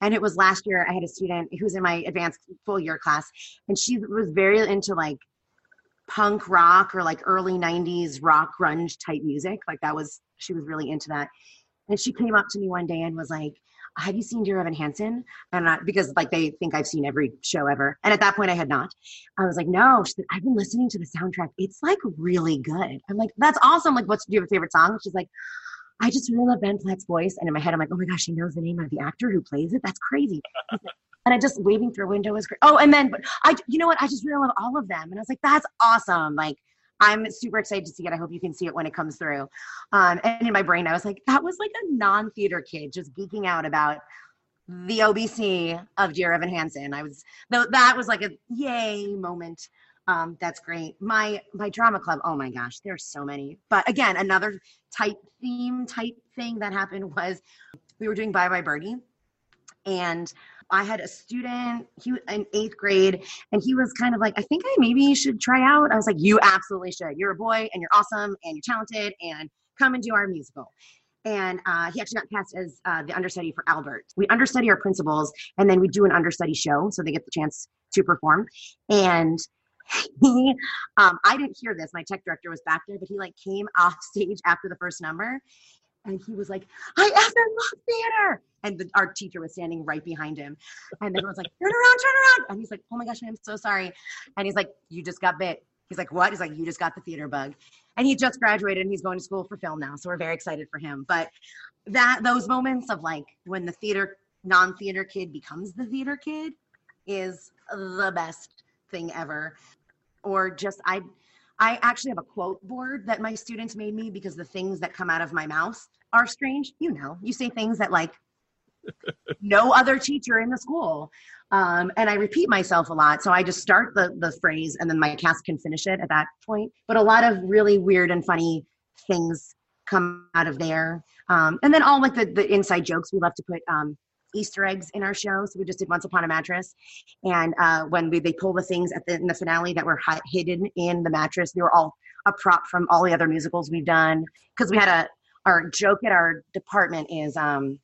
And it was last year i had a student who was in my advanced full year class and she was very into like punk rock or like early 90s rock grunge type music like that was she was really into that and she came up to me one day and was like, have you seen Dear Evan Hansen? And I, because like they think I've seen every show ever. And at that point I had not. I was like, no, she said, I've been listening to the soundtrack. It's like really good. I'm like, that's awesome. Like, what's, do you have a favorite song? She's like, I just really love Ben Platt's voice. And in my head, I'm like, oh my gosh, she knows the name of the actor who plays it. That's crazy. And I just waving through a window was great. Oh, and then, but I, you know what? I just really love all of them. And I was like, that's awesome. Like, I'm super excited to see it. I hope you can see it when it comes through. Um, and in my brain, I was like, that was like a non theater kid just geeking out about the OBC of Dear Evan Hansen. I was, though that was like a yay moment. Um, that's great. My my drama club. Oh my gosh, there's so many. But again, another type theme type thing that happened was we were doing Bye Bye Birdie, and I had a student, he in eighth grade, and he was kind of like, I think I maybe should try out. I was like, you absolutely should. You're a boy and you're awesome and you're talented and come and do our musical. And uh, he actually got cast as uh, the understudy for Albert. We understudy our principals and then we do an understudy show so they get the chance to perform. And he, um, I didn't hear this. My tech director was back there, but he like came off stage after the first number and he was like, I effing love theater. And the, our teacher was standing right behind him. And everyone's like, turn around, turn around. And he's like, oh my gosh, I'm so sorry. And he's like, you just got bit. He's like, what? He's like, you just got the theater bug. And he just graduated and he's going to school for film now. So we're very excited for him. But that those moments of like when the theater non-theater kid becomes the theater kid is the best thing ever. Or just I I actually have a quote board that my students made me because the things that come out of my mouth are strange. You know, you say things that like no other teacher in the school. Um, and I repeat myself a lot. So I just start the, the phrase and then my cast can finish it at that point. But a lot of really weird and funny things come out of there. Um, and then all like the, the inside jokes we love to put um, Easter eggs in our show. So we just did Once Upon a Mattress, and uh, when we, they pull the things at the in the finale that were hi- hidden in the mattress, they were all a prop from all the other musicals we've done. Because we had a our joke at our department is um,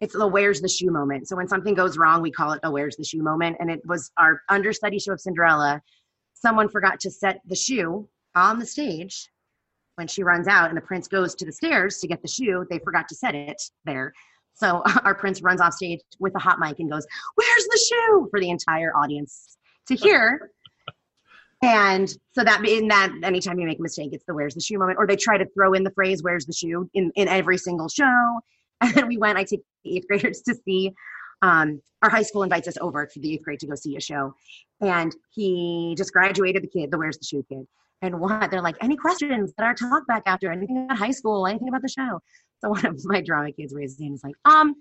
it's the where's the shoe moment. So when something goes wrong, we call it a where's the shoe moment. And it was our understudy show of Cinderella. Someone forgot to set the shoe on the stage when she runs out and the prince goes to the stairs to get the shoe. They forgot to set it there. So our prince runs off stage with a hot mic and goes, Where's the shoe? for the entire audience to hear. and so that in that anytime you make a mistake, it's the where's the shoe moment. Or they try to throw in the phrase where's the shoe in, in every single show. And then we went, I take the eighth graders to see um, our high school invites us over for the eighth grade to go see a show. And he just graduated the kid, the Where's the Shoe kid. And what they're like, any questions that our talk back after, anything about high school, anything about the show? So one of my drama kids raised his hand and was like, um,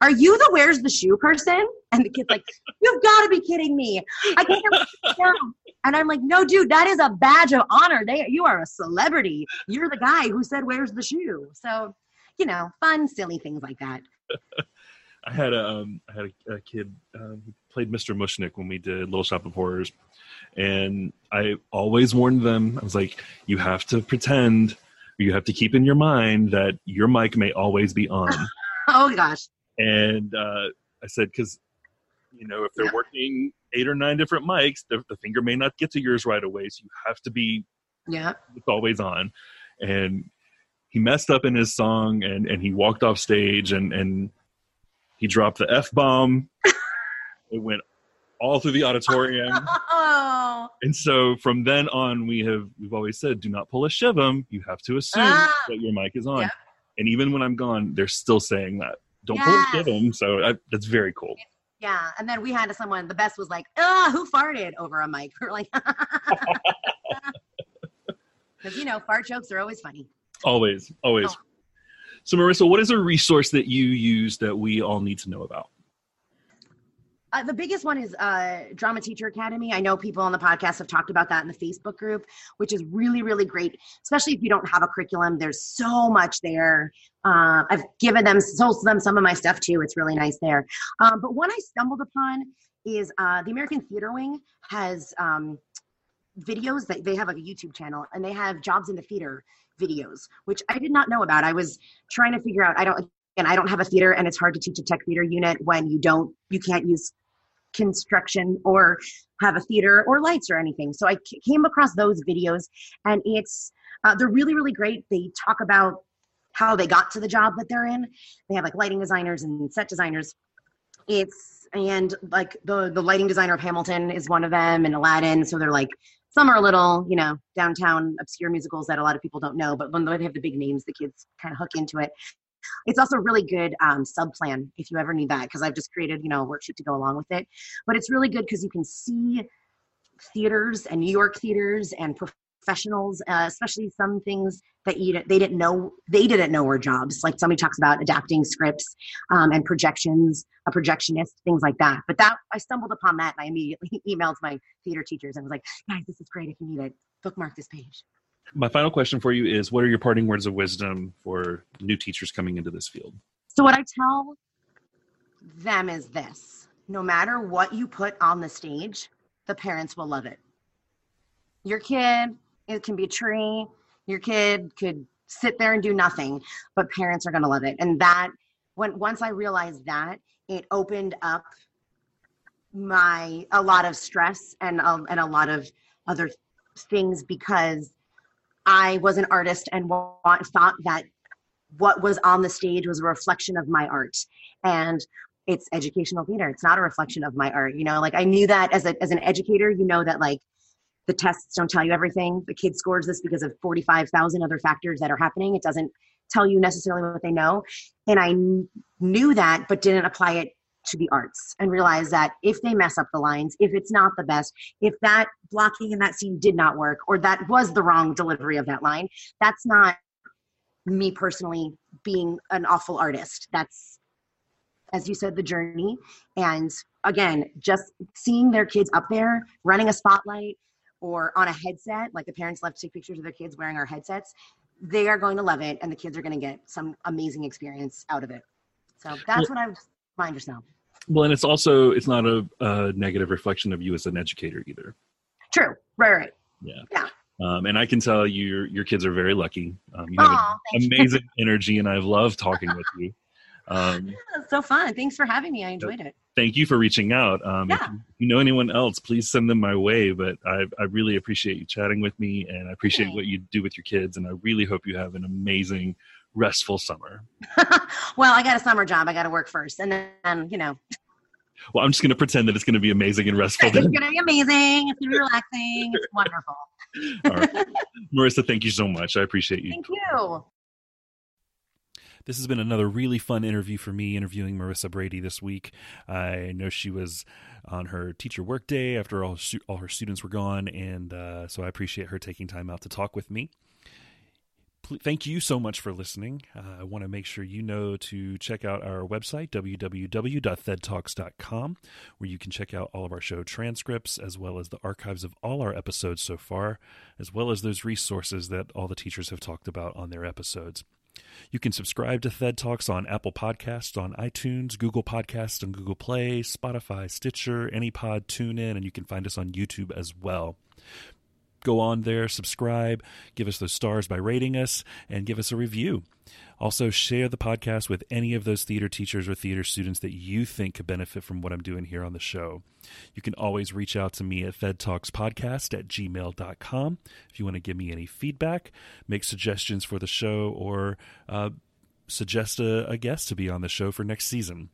are you the where's the shoe person? And the kid's like, you've got to be kidding me. I can't. And I'm like, no, dude, that is a badge of honor. They, you are a celebrity. You're the guy who said, where's the shoe? So, you know, fun, silly things like that. I had a, um, I had a, a kid um, played Mr. Mushnik when we did Little Shop of Horrors. And I always warned them, I was like, you have to pretend you have to keep in your mind that your mic may always be on. oh gosh. And uh, I said, because you know, if they're yeah. working eight or nine different mics, the, the, finger may not get to yours right away. So you have to be, yeah, it's always on. And he messed up in his song, and and he walked off stage, and and he dropped the f bomb. it went all through the auditorium. Oh. And so from then on, we have we've always said, do not pull a shivam. You have to assume ah. that your mic is on. Yep. And even when I'm gone, they're still saying that. Don't yes. pull a shivam. So I, that's very cool. Yeah, and then we had someone. The best was like, "Uh, who farted over a mic?" We're like, Because, you know, fart jokes are always funny. Always, always. Oh. So, Marisa, what is a resource that you use that we all need to know about? Uh, the biggest one is uh, Drama Teacher Academy. I know people on the podcast have talked about that in the Facebook group, which is really, really great, especially if you don't have a curriculum. There's so much there. Uh, I've given them, sold them some of my stuff too. It's really nice there. Um, but one I stumbled upon is uh, the American Theater Wing has um, videos that they have a YouTube channel and they have jobs in the theater videos, which I did not know about. I was trying to figure out, I don't, and I don't have a theater and it's hard to teach a tech theater unit when you don't you can't use construction or have a theater or lights or anything. So I came across those videos and it's uh, they're really really great. They talk about how they got to the job that they're in. They have like lighting designers and set designers. It's and like the the lighting designer of Hamilton is one of them and Aladdin. So they're like some are a little, you know, downtown obscure musicals that a lot of people don't know, but when they have the big names, the kids kind of hook into it. It's also a really good um, sub plan if you ever need that because I've just created you know a worksheet to go along with it. But it's really good because you can see theaters and New York theaters and professionals, uh, especially some things that you they didn't know they didn't know were jobs. Like somebody talks about adapting scripts um, and projections, a projectionist, things like that. But that I stumbled upon that and I immediately emailed my theater teachers and was like, guys, this is great if you need it. Bookmark this page. My final question for you is what are your parting words of wisdom for new teachers coming into this field? So, what I tell them is this no matter what you put on the stage, the parents will love it. Your kid, it can be a tree, your kid could sit there and do nothing, but parents are going to love it. And that, when once I realized that, it opened up my a lot of stress and um, and a lot of other things because I was an artist and thought that what was on the stage was a reflection of my art. And it's educational theater. It's not a reflection of my art. You know, like I knew that as a as an educator, you know that like the tests don't tell you everything. The kid scores this because of 45,000 other factors that are happening. It doesn't tell you necessarily what they know. And I kn- knew that, but didn't apply it to the arts and realize that if they mess up the lines, if it's not the best, if that blocking in that scene did not work or that was the wrong delivery of that line, that's not me personally being an awful artist. That's, as you said, the journey. And again, just seeing their kids up there running a spotlight or on a headset, like the parents love to take pictures of their kids wearing our headsets, they are going to love it and the kids are going to get some amazing experience out of it. So that's what I would mind yourself. Well, and it's also it's not a, a, negative reflection of you as an educator either. True. Right. Right. Yeah. Yeah. Um, and I can tell you, your your kids are very lucky. Um, you have Aww, amazing energy, and I've loved talking with you. Um, yeah, so fun. Thanks for having me. I enjoyed it. Thank you for reaching out. Um, yeah. If you know anyone else, please send them my way. But I, I really appreciate you chatting with me, and I appreciate what you do with your kids. And I really hope you have an amazing restful summer? well, I got a summer job. I got to work first, and then you know. Well, I'm just going to pretend that it's going to be amazing and restful. it's going to be amazing. It's going to be relaxing. It's wonderful. All right. Marisa, thank you so much. I appreciate you. Thank you. This has been another really fun interview for me, interviewing Marisa Brady this week. I know she was on her teacher work day after all, all her students were gone, and uh, so I appreciate her taking time out to talk with me thank you so much for listening. Uh, I want to make sure you know to check out our website, www.thedtalks.com, where you can check out all of our show transcripts, as well as the archives of all our episodes so far, as well as those resources that all the teachers have talked about on their episodes. You can subscribe to THED Talks on Apple Podcasts, on iTunes, Google Podcasts, and Google Play, Spotify, Stitcher, AnyPod, TuneIn, and you can find us on YouTube as well go on there, subscribe, give us those stars by rating us, and give us a review. Also, share the podcast with any of those theater teachers or theater students that you think could benefit from what I'm doing here on the show. You can always reach out to me at thedtalkspodcast at gmail.com if you want to give me any feedback, make suggestions for the show, or uh, suggest a, a guest to be on the show for next season.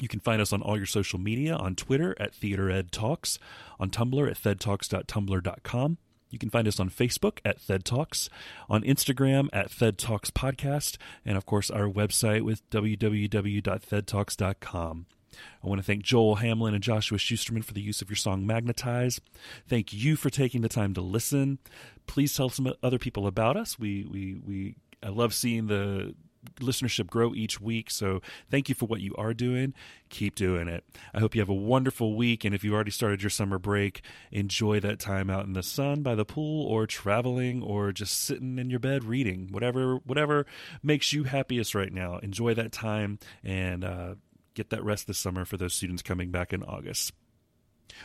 You can find us on all your social media on Twitter at TheaterEdTalks, on Tumblr at thedtalks.tumblr.com, you can find us on Facebook at Thed Talks, on Instagram at Thed Talks Podcast, and of course our website with www.thedtalks.com. I want to thank Joel Hamlin and Joshua Schusterman for the use of your song Magnetize. Thank you for taking the time to listen. Please tell some other people about us. We we we I love seeing the listenership grow each week. So thank you for what you are doing. Keep doing it. I hope you have a wonderful week. And if you already started your summer break, enjoy that time out in the sun by the pool or traveling or just sitting in your bed reading. Whatever whatever makes you happiest right now. Enjoy that time and uh, get that rest this summer for those students coming back in August.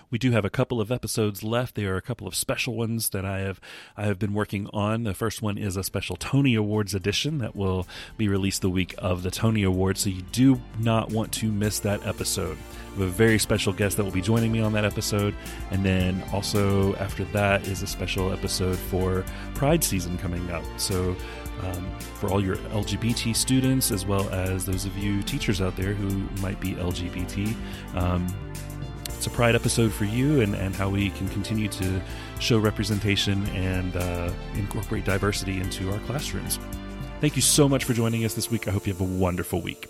We do have a couple of episodes left. There are a couple of special ones that I have I have been working on. The first one is a special Tony Awards edition that will be released the week of the Tony Awards, so you do not want to miss that episode. We have a very special guest that will be joining me on that episode, and then also after that is a special episode for Pride season coming up. So um, for all your LGBT students, as well as those of you teachers out there who might be LGBT. Um, it's a Pride episode for you and, and how we can continue to show representation and uh, incorporate diversity into our classrooms. Thank you so much for joining us this week. I hope you have a wonderful week.